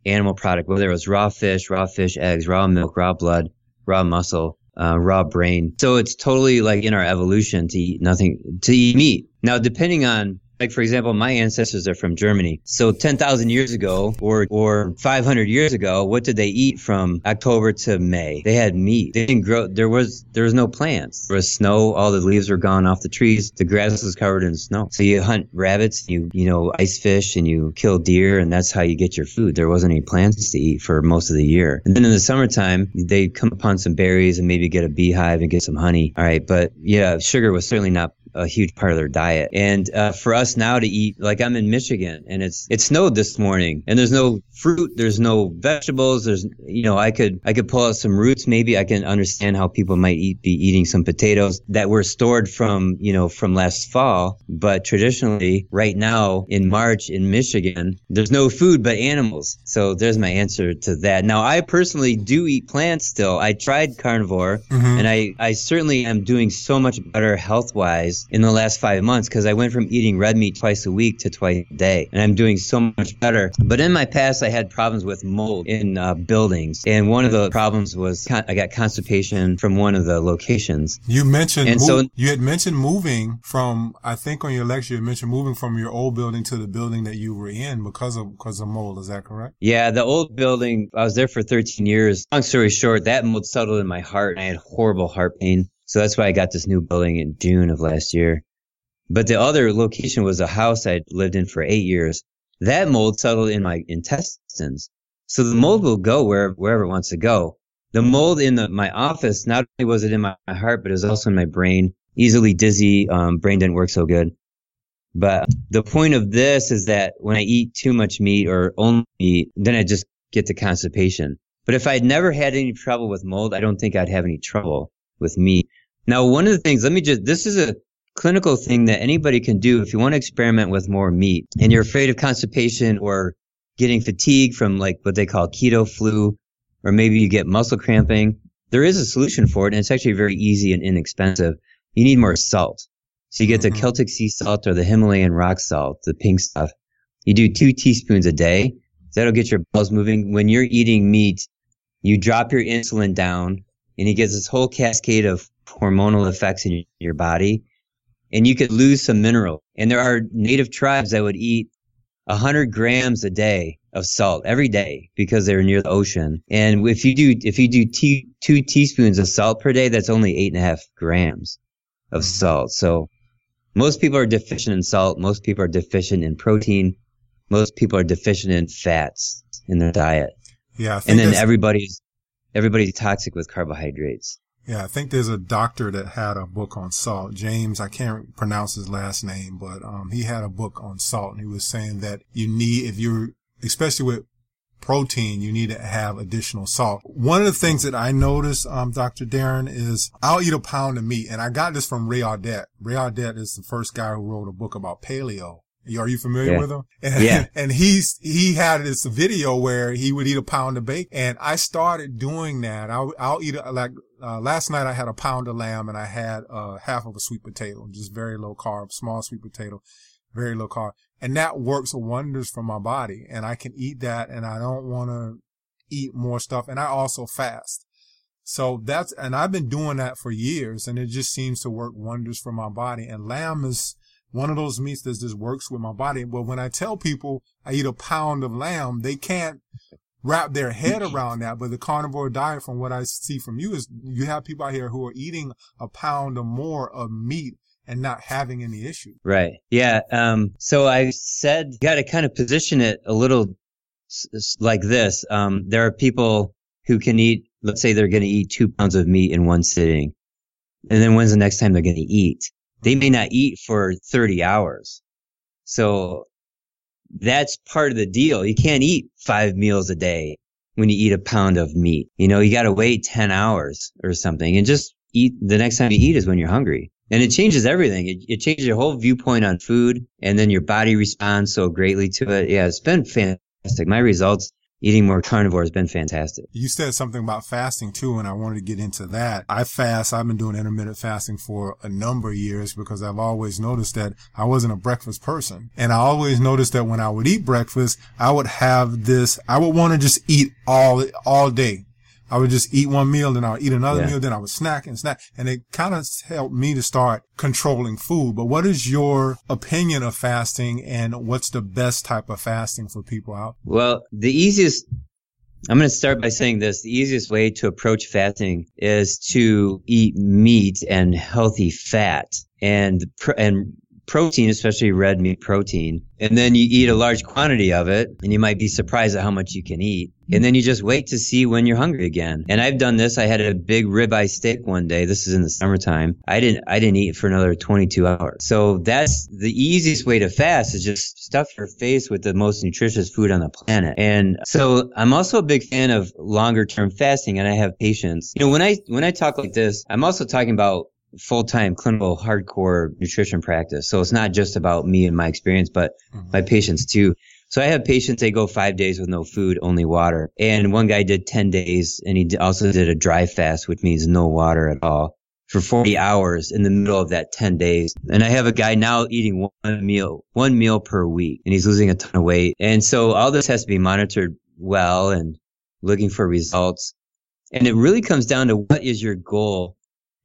animal product, whether it was raw fish, raw fish eggs, raw milk, raw blood, raw muscle, uh, raw brain. So it's totally like in our evolution to eat nothing, to eat meat. Now, depending on like for example, my ancestors are from Germany. So 10,000 years ago or or 500 years ago, what did they eat from October to May? They had meat. They didn't grow there was there was no plants. There was snow, all the leaves were gone off the trees. The grass was covered in snow. So you hunt rabbits, you you know, ice fish and you kill deer and that's how you get your food. There wasn't any plants to eat for most of the year. And then in the summertime, they come upon some berries and maybe get a beehive and get some honey. All right, but yeah, sugar was certainly not a huge part of their diet. And uh, for us now to eat, like I'm in Michigan, and it's it snowed this morning, and there's no fruit, there's no vegetables, there's you know I could I could pull out some roots. Maybe I can understand how people might eat be eating some potatoes that were stored from you know from last fall. But traditionally, right now in March in Michigan, there's no food but animals. So there's my answer to that. Now I personally do eat plants still. I tried carnivore, mm-hmm. and I I certainly am doing so much better health wise in the last five months because I went from eating red meat twice a week to twice a day, and I'm doing so much better. But in my past, I had problems with mold in uh, buildings, and one of the problems was con- I got constipation from one of the locations. You mentioned and so you had mentioned moving from I think on your lecture you mentioned moving from your old building to the building that you were in because of because of mold. Is that correct? Yeah, the old building. I was there for 13 years. Long story short, that mold settled in my heart. I had horrible heart pain. So that's why I got this new building in June of last year. But the other location was a house I'd lived in for eight years. That mold settled in my intestines. So the mold will go wherever, wherever it wants to go. The mold in the, my office, not only was it in my, my heart, but it was also in my brain. Easily dizzy, um, brain didn't work so good. But the point of this is that when I eat too much meat or only meat, then I just get the constipation. But if I'd never had any trouble with mold, I don't think I'd have any trouble with meat. Now, one of the things, let me just, this is a clinical thing that anybody can do if you want to experiment with more meat and you're afraid of constipation or getting fatigue from like what they call keto flu, or maybe you get muscle cramping. There is a solution for it and it's actually very easy and inexpensive. You need more salt. So you get the Mhm. Celtic sea salt or the Himalayan rock salt, the pink stuff. You do two teaspoons a day. That'll get your bowels moving. When you're eating meat, you drop your insulin down and it gets this whole cascade of hormonal effects in your body and you could lose some mineral. And there are native tribes that would eat 100 grams a day of salt every day because they're near the ocean. And if you do, if you do tea, two teaspoons of salt per day, that's only eight and a half grams of salt. So most people are deficient in salt. Most people are deficient in protein. Most people are deficient in fats in their diet. Yeah, And then everybody's, everybody's toxic with carbohydrates. Yeah, I think there's a doctor that had a book on salt. James, I can't pronounce his last name, but um, he had a book on salt, and he was saying that you need, if you're, especially with protein, you need to have additional salt. One of the things that I noticed, um, Dr. Darren, is I'll eat a pound of meat, and I got this from Ray Audette. Ray Audette is the first guy who wrote a book about paleo. Are you familiar Yeah. with him? (laughs) And, Yeah. And he's, he had this video where he would eat a pound of bacon. And I started doing that. I'll, I'll eat a, like, uh, last night I had a pound of lamb and I had, uh, half of a sweet potato, just very low carb, small sweet potato, very low carb. And that works wonders for my body. And I can eat that and I don't want to eat more stuff. And I also fast. So that's, and I've been doing that for years and it just seems to work wonders for my body. And lamb is one of those meats that just works with my body. But when I tell people I eat a pound of lamb, they can't wrap their head around that. But the carnivore diet, from what I see from you, is you have people out here who are eating a pound or more of meat and not having any issue. Right. Yeah. Um, so I said, you got to kind of position it a little s- like this. Um, there are people who can eat, let's say they're going to eat two pounds of meat in one sitting. And then when's the next time they're going to eat? They may not eat for 30 hours. So that's part of the deal. You can't eat five meals a day when you eat a pound of meat. You know, you got to wait 10 hours or something and just eat the next time you eat is when you're hungry. And it changes everything. It, it changes your whole viewpoint on food and then your body responds so greatly to it. Yeah, it's been fantastic. My results eating more carnivore has been fantastic. You said something about fasting too, and I wanted to get into that. I fast. I've been doing intermittent fasting for a number of years because I've always noticed that I wasn't a breakfast person. And I always noticed that when I would eat breakfast, I would have this, I would want to just eat all, all day. I would just eat one meal, then I would eat another Yeah. meal, then I would snack and snack. And it kind of helped me to start controlling food. But what is your opinion of fasting and what's the best type of fasting for people out? Well, the easiest, I'm going to start by saying this. The easiest way to approach fasting is to eat meat and healthy fat and, and protein, especially red meat protein. And then you eat a large quantity of it and you might be surprised at how much you can eat. And then you just wait to see when you're hungry again. And I've done this. I had a big ribeye steak one day. This is in the summertime. I didn't, I didn't eat for another 22 hours. So that's the easiest way to fast is just stuff your face with the most nutritious food on the planet. And so I'm also a big fan of longer term fasting and I have patients. You know, when I, when I talk like this, I'm also talking about full-time clinical hardcore nutrition practice. So it's not just about me and my experience, but mm-hmm. my patients too. So I have patients, they go five days with no food, only water. And one guy did 10 days and he also did a dry fast, which means no water at all for 40 hours in the middle of that 10 days. And I have a guy now eating one meal, one meal per week and he's losing a ton of weight. And so all this has to be monitored well and looking for results. And it really comes down to what is your goal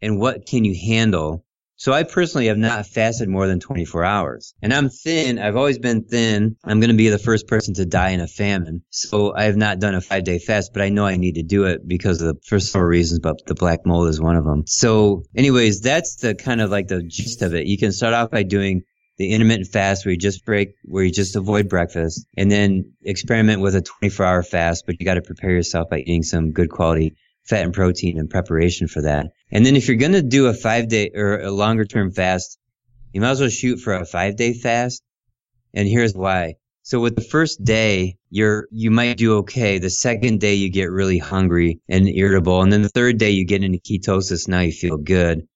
and what can you handle? So I personally have not fasted more than 24 hours and I'm thin. I've always been thin. I'm going to be the first person to die in a famine. So I have not done a five day fast, but I know I need to do it because of the, for several reasons, but the black mold is one of them. So anyways, that's the kind of like the gist of it. You can start off by doing the intermittent fast where you just break, where you just avoid breakfast and then experiment with a 24 hour fast, but you got to prepare yourself by eating some good quality fat and protein in preparation for that. And then if you're going to do a five day or a longer term fast, you might as well shoot for a five day fast. And here's why. So with the first day, you're, you might do okay. The second day, you get really hungry and irritable. And then the third day, you get into ketosis. Now you feel good.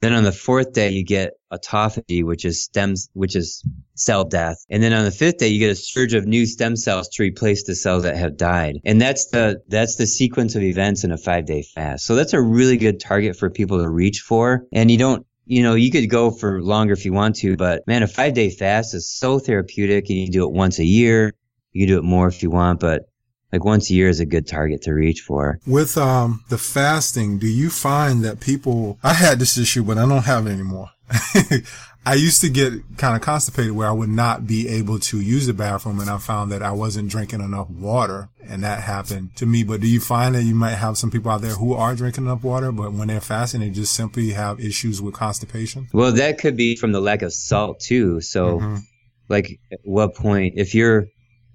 Then on the fourth day, you get autophagy, which is stems, which is cell death. And then on the fifth day, you get a surge of new stem cells to replace the cells that have died. And that's the, that's the sequence of events in a five day fast. So that's a really good target for people to reach for. And you don't, you know, you could go for longer if you want to, but man, a five day fast is so therapeutic and you do it once a year. You do it more if you want, but like once a year is a good target to reach for. With um the fasting, do you find that people I had this issue but I don't have it anymore. (laughs) I used to get kind of constipated where I would not be able to use the bathroom and I found that I wasn't drinking enough water and that happened to me. But do you find that you might have some people out there who are drinking enough water, but when they're fasting, they just simply have issues with constipation? Well, that could be from the lack of salt too. So mm-hmm. like at what point, if you're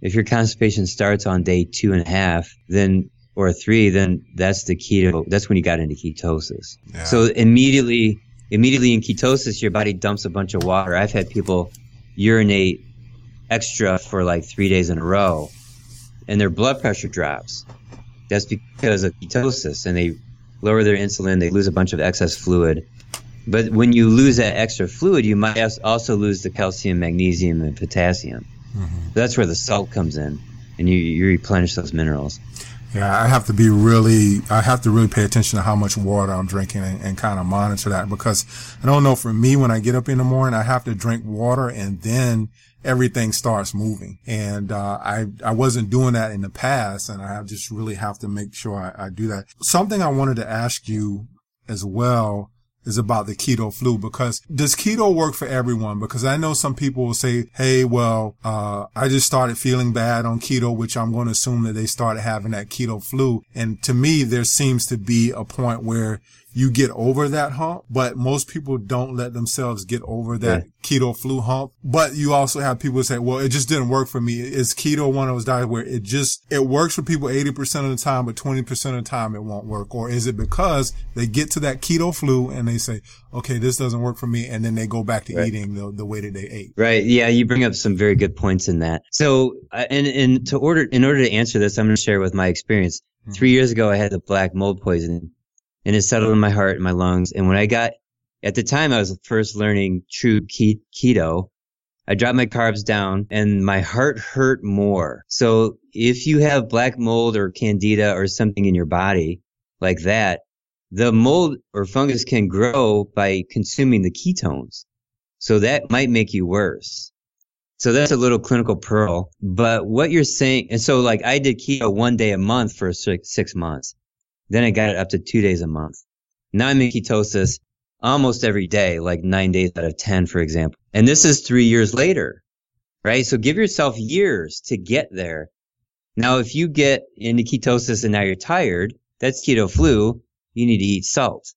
if your constipation starts on day two and a half, then or three, then that's the keto. That's when you got into ketosis. Yeah. So immediately, immediately in ketosis, your body dumps a bunch of water. I've had people urinate extra for like three days in a row, and their blood pressure drops. That's because of ketosis, and they lower their insulin. They lose a bunch of excess fluid. But when you lose that extra fluid, you might also lose the calcium, magnesium, and potassium. Mm-hmm. That's where the salt comes in, and you you replenish those minerals. Yeah, I have to be really, I have to really pay attention to how much water I'm drinking and, and, kind of monitor that because I don't know for me when I get up in the morning, I have to drink water and then everything starts moving. And, uh, I, I wasn't doing that in the past and I just really have to make sure I, I do that. Something I wanted to ask you as well is about the keto flu because does keto work for everyone? Because I know some people will say, Hey, well, uh, I just started feeling bad on keto, which I'm going to assume that they started having that keto flu. And to me, there seems to be a point where you get over that hump, but most people don't let themselves get over that keto flu hump. But you also have people say, well, it just didn't work for me. Is keto one of those diets where it just, it works for people 80% of the time, but 20% of the time it won't work? Or is it because they get to that keto flu and they say, okay, this doesn't work for me. And then they go back to right. eating the, the way that they ate. Right. Yeah. You bring up some very good points in that. So, uh, and, and to order, in order to answer this, I'm going to share with my experience. Mm-hmm. Three years ago, I had the black mold poisoning and it settled in my heart and my lungs. And when I got, at the time I was first learning true keto, I dropped my carbs down and my heart hurt more. So if you have black mold or candida or something in your body like that, the mold or fungus can grow by consuming the ketones. So that might make you worse. So that's a little clinical pearl. But what you're saying, and so like I did keto one day a month for six, six months. Then I got it up to two days a month. Now I'm in ketosis almost every day, like nine days out of 10, for example. And this is three years later, right? So give yourself years to get there. Now, if you get into ketosis and now you're tired, that's keto flu. You need to eat salt.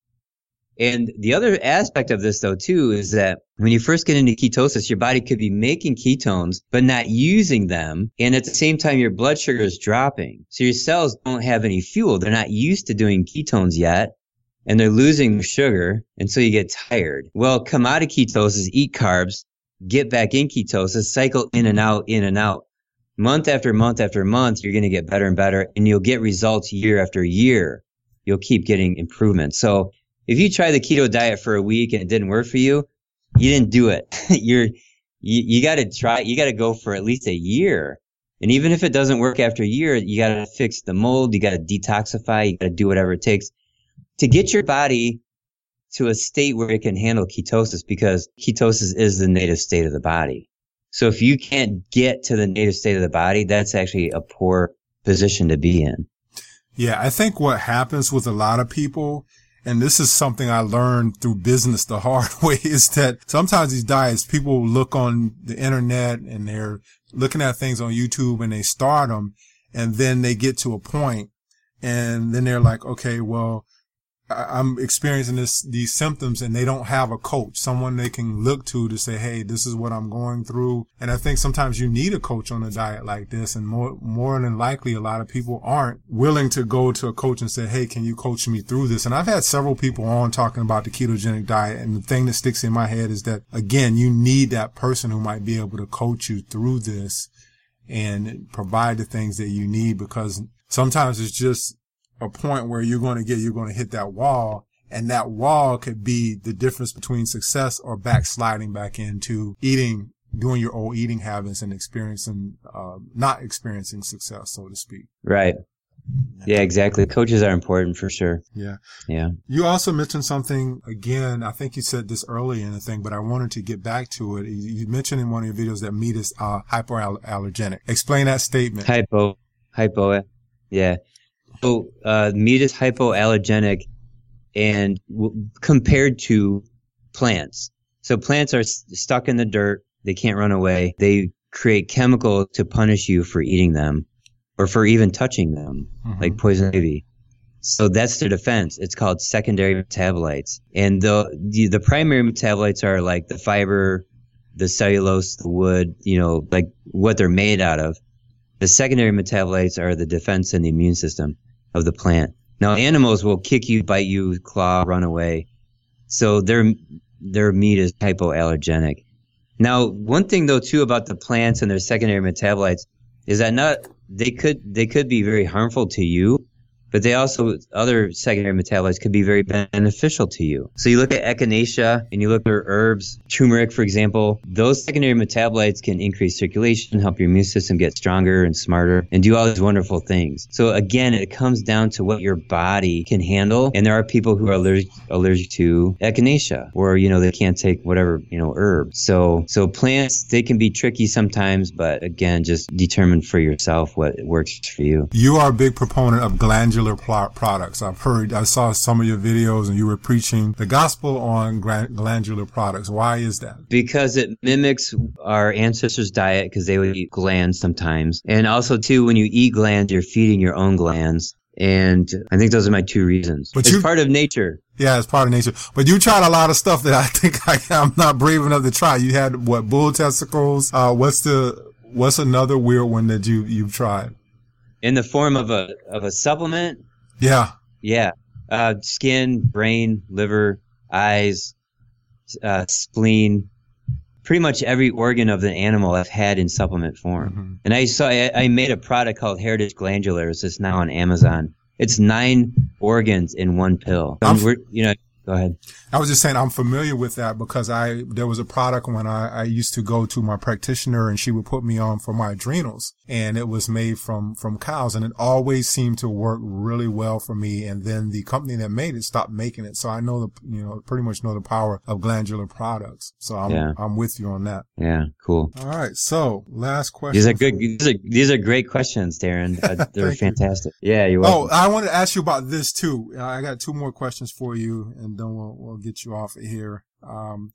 And the other aspect of this though too is that when you first get into ketosis, your body could be making ketones, but not using them. And at the same time, your blood sugar is dropping. So your cells don't have any fuel. They're not used to doing ketones yet. And they're losing sugar. And so you get tired. Well, come out of ketosis, eat carbs, get back in ketosis, cycle in and out, in and out. Month after month after month, you're going to get better and better and you'll get results year after year. You'll keep getting improvements. So if you try the keto diet for a week and it didn't work for you, you didn't do it. (laughs) You're, you, you got to try, you got to go for at least a year. And even if it doesn't work after a year, you got to fix the mold. You got to detoxify. You got to do whatever it takes to get your body to a state where it can handle ketosis because ketosis is the native state of the body. So if you can't get to the native state of the body, that's actually a poor position to be in. Yeah. I think what happens with a lot of people and this is something I learned through business the hard (laughs) way is that sometimes these diets, people look on the internet and they're looking at things on YouTube and they start them and then they get to a point and then they're like, okay, well, I'm experiencing this, these symptoms and they don't have a coach, someone they can look to to say, Hey, this is what I'm going through. And I think sometimes you need a coach on a diet like this. And more, more than likely, a lot of people aren't willing to go to a coach and say, Hey, can you coach me through this? And I've had several people on talking about the ketogenic diet. And the thing that sticks in my head is that again, you need that person who might be able to coach you through this and provide the things that you need because sometimes it's just a point where you're going to get, you're going to hit that wall And that wall could be the difference between success or backsliding back into eating, doing your old eating habits and experiencing, uh, not experiencing success, so to speak. Right. Yeah, exactly. Coaches are important for sure. Yeah. Yeah. You also mentioned something again. I think you said this early in the thing, but I wanted to get back to it. You mentioned in one of your videos that meat is uh, hypoallergenic. Explain that statement. Hypo, hypo, yeah. So uh, meat is hypoallergenic, and w- compared to plants. So plants are s- stuck in the dirt. They can't run away. They create chemicals to punish you for eating them or for even touching them, Mhm. like poison ivy. So that's their defense. It's called secondary metabolites. And the, the, the primary metabolites are like the fiber, the cellulose, the wood, you know, like what they're made out of. The secondary metabolites are the defense and the immune system of the plant. Now animals will kick you, bite you, claw, run away. So their, their meat is hypoallergenic. Now, one thing though too about the plants and their secondary metabolites is that not, they could, they could be very harmful to you, but they also, other secondary metabolites could be very beneficial to you. So you look at echinacea and you look at herbs, turmeric, for example, those secondary metabolites can increase circulation, help your immune system get stronger and smarter and do all these wonderful things. So again, it comes down to what your body can handle. And there are people who are allergic, allergic to echinacea or, you know, they can't take whatever, you know, herb. So, so plants, they can be tricky sometimes, but again, just determine for yourself what works for you. You are a big proponent of glandular pl- products. I've heard, I saw some of your videos and you were preaching the gospel on glandular products. Why is that? because it mimics our ancestors' diet because they would eat glands sometimes. And also, too, when you eat glands, you're feeding your own glands. And I think those are my two reasons. But it's you- part of nature. Yeah, it's part of nature. But you tried a lot of stuff that I (laughs) think I, I'm not brave enough to try. You had what bull testicles? Uh, what's the what's another weird one that you you've tried? In the form of a of a supplement, Yeah. yeah. Uh, skin, brain, liver, eyes, uh, spleen, pretty much every organ of the animal I've had in supplement form. Mhm. And I saw I, I made a product called Heritage Glandulars. It's now on Amazon. It's nine organs in one pill. We're, you know, go ahead. I was just saying I'm familiar with that because I there was a product when I, I used to go to my practitioner and she would put me on for my adrenals and it was made from from cows and it always seemed to work really well for me and then the company that made it stopped making it so I know the you know pretty much know the power of glandular products so I'm Yeah. I'm with you on that. Yeah, cool. All right, so last question. These are good. These are these are great questions, Darren. (laughs) Uh, they're Thank you. fantastic. Yeah, you're Oh. I wanted to ask you about this too. I got two more questions for you, and then we'll we'll get you off of here. Um,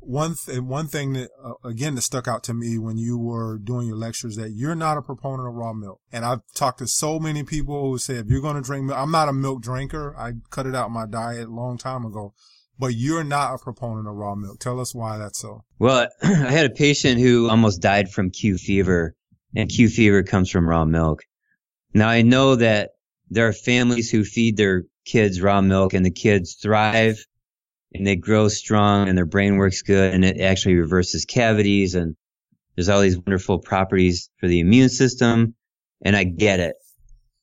one one thing that uh, again that stuck out to me when you were doing your lectures that you're not a proponent of raw milk, and I've talked to so many people who say if you're going to drink milk, I'm not a milk drinker. I cut it out my diet a long time ago, but you're not a proponent of raw milk. Tell us why that's so. Well, (clears throat) I had a patient who almost died from Q fever, and Q fever comes from raw milk. Now I know that there are families who feed their kids raw milk, and the kids thrive, and they grow strong, and their brain works good, and it actually reverses cavities, and there's all these wonderful properties for the immune system, and I get it.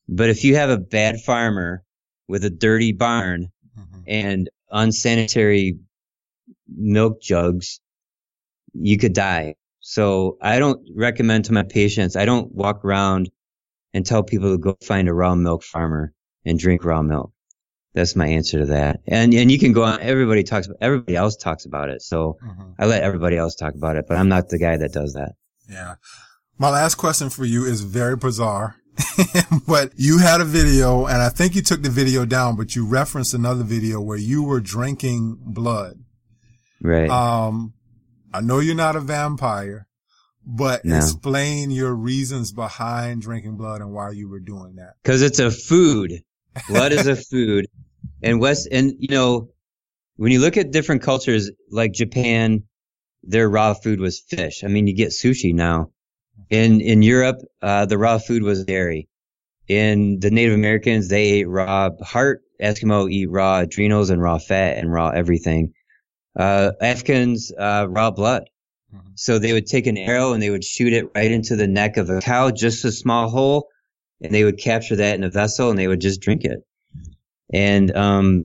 But if you have a bad farmer with a dirty barn Mhm. and unsanitary milk jugs, you could die. So I don't recommend to my patients, I don't walk around and tell people to go find a raw milk farmer and drink raw milk. That's my answer to that. And and you can go on. Everybody talks. Everybody else talks about it. So Mhm. I let everybody else talk about it. But I'm not the guy that does that. Yeah. My last question for you is very bizarre. (laughs) but you had a video and I think you took the video down, but you referenced another video where you were drinking blood. Right. Um, I know you're not a vampire, but No. explain your reasons behind drinking blood and why you were doing that. Because it's a food. Blood is a (laughs) food. And West, and you know, when you look at different cultures, like Japan, their raw food was fish. I mean, you get sushi now. In, in Europe, uh, the raw food was dairy. In the Native Americans, they ate raw heart. Eskimo eat raw adrenals and raw fat and raw everything. Uh, Africans, uh, raw blood. Mhm. So they would take an arrow and they would shoot it right into the neck of a cow, just a small hole, and they would capture that in a vessel and they would just drink it. And um,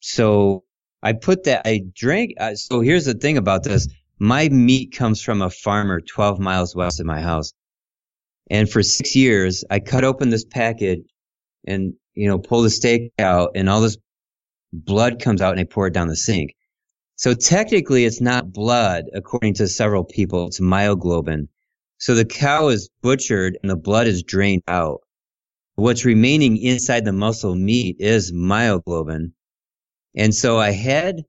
so I put that, I drank. Uh, so here's the thing about this. My meat comes from a farmer 12 miles west of my house. And for six years, I cut open this package and, you know, pull the steak out and all this blood comes out and I pour it down the sink. So technically it's not blood, according to several people. It's myoglobin. So the cow is butchered and the blood is drained out. What's remaining inside the muscle meat is myoglobin. And so I had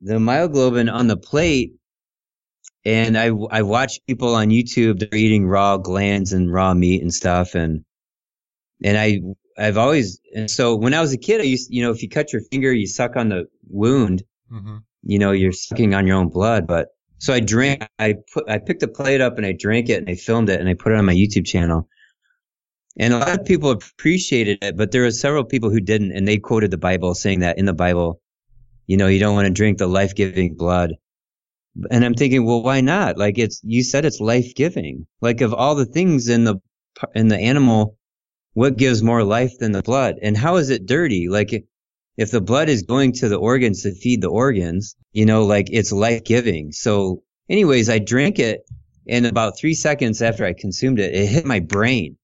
the myoglobin on the plate and I, I watch people on YouTube, they're eating raw glands and raw meat and stuff. And, and I, I've always, and so when I was a kid, I used, you know, if you cut your finger, you suck on the wound, mm-hmm. you know, you're sucking on your own blood. But so I drank, I put, I picked a plate up and I drank it and I filmed it and I put it on my YouTube channel. And a lot of people appreciated it, but there were several people who didn't, and they quoted the Bible saying that in the Bible, you know, you don't want to drink the life giving blood. And I'm thinking, well, why not? Like it's, you said it's life giving. Like of all the things in the, in the animal, what gives more life than the blood? And how is it dirty? Like if the blood is going to the organs to feed the organs, you know, like it's life giving. So anyways, I drank it and about three seconds after I consumed it, it hit my brain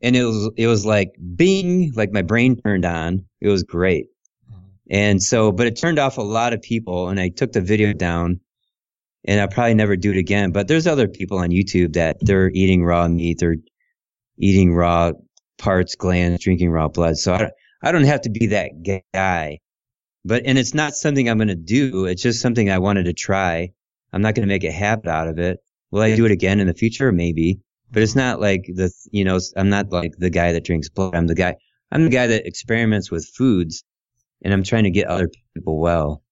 and it was it was like bing, like my brain turned on. It was great. Mm-hmm. And so, but it turned off a lot of people, and I took the video down, and I'll probably never do it again. But there's other people on YouTube that they're eating raw meat, they're eating raw parts, glands, drinking raw blood. So I don't, I don't have to be that guy. But and it's not something I'm going to do. It's just something I wanted to try. I'm not going to make a habit out of it. Will I do it again in the future? Maybe. But it's not like the, you know, I'm not like the guy that drinks blood. I'm the guy, I'm the guy that experiments with foods and I'm trying to get other people well.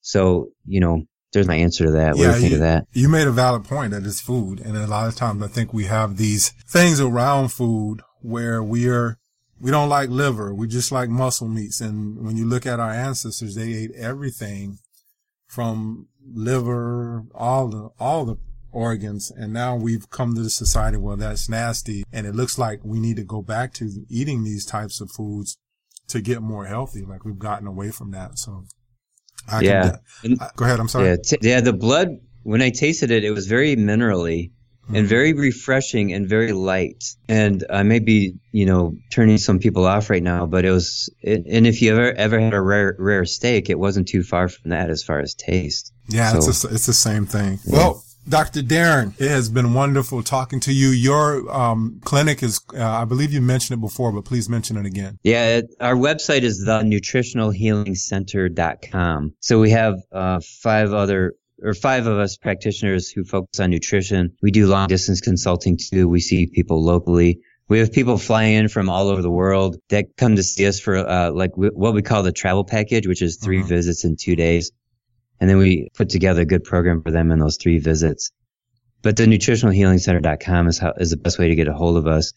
So, you know, there's my answer to that. What yeah, do you think you, of that? You made a valid point that it's food. And a lot of times I think we have these things around food where we are, we don't like liver. We just like muscle meats. And when you look at our ancestors, they ate everything from liver, all the, all the organs. And now we've come to the society where that's nasty. And it looks like we need to go back to eating these types of foods to get more healthy. Like we've gotten away from that. So I yeah. Can, go ahead. I'm sorry. Yeah, t- yeah. The blood, when I tasted it, it was very minerally and mm-hmm. very refreshing and very light. And I may be, you know, turning some people off right now, but it was, it, and if you ever, ever had a rare, rare steak, it wasn't too far from that as far as taste. Yeah, so, it's, a, it's the same thing. Yeah. Well, Dr. Darren, it has been wonderful talking to you. Your um, clinic is, uh, I believe you mentioned it before, but please mention it again. Yeah, it, our website is the nutritionalhealingcenter.com. So we have uh, five other or five of us practitioners who focus on nutrition. We do long distance consulting too. We see people locally. We have people fly in from all over the world that come to see us for uh, like w- what we call the travel package, which is 3 uh-huh. visits in two days. And then we put together a good program for them in those three visits. But the nutritionalhealingcenter.com is how, is the best way to get a hold of us.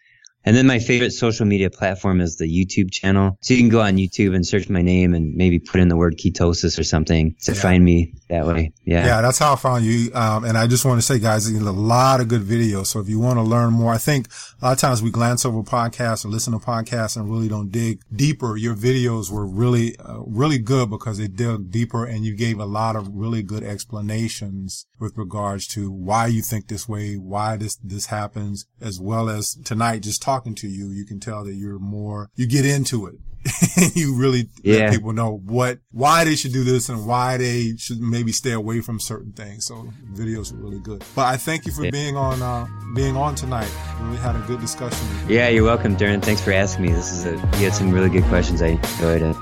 And then my favorite social media platform is the YouTube channel. So you can go on YouTube and search my name and maybe put in the word ketosis or something to yeah. find me that way. Yeah. Yeah, that's how I found you. Um, and I just want to say, guys, a lot of good videos. So if you want to learn more, I think a lot of times we glance over podcasts or listen to podcasts and really don't dig deeper. Your videos were really, uh, really good because they dug deeper and you gave a lot of really good explanations with regards to why you think this way, why this, this happens, as well as tonight just talking to you, you can tell that you're more, you get into it. (laughs) you really yeah. let people know what, why they should do this and why they should maybe stay away from certain things. So videos are really good. But I thank you for yeah. being on, uh, being on tonight. Really had a good discussion. Yeah, you're welcome, Darren. Thanks for asking me. This is a, you had some really good questions. I enjoyed it.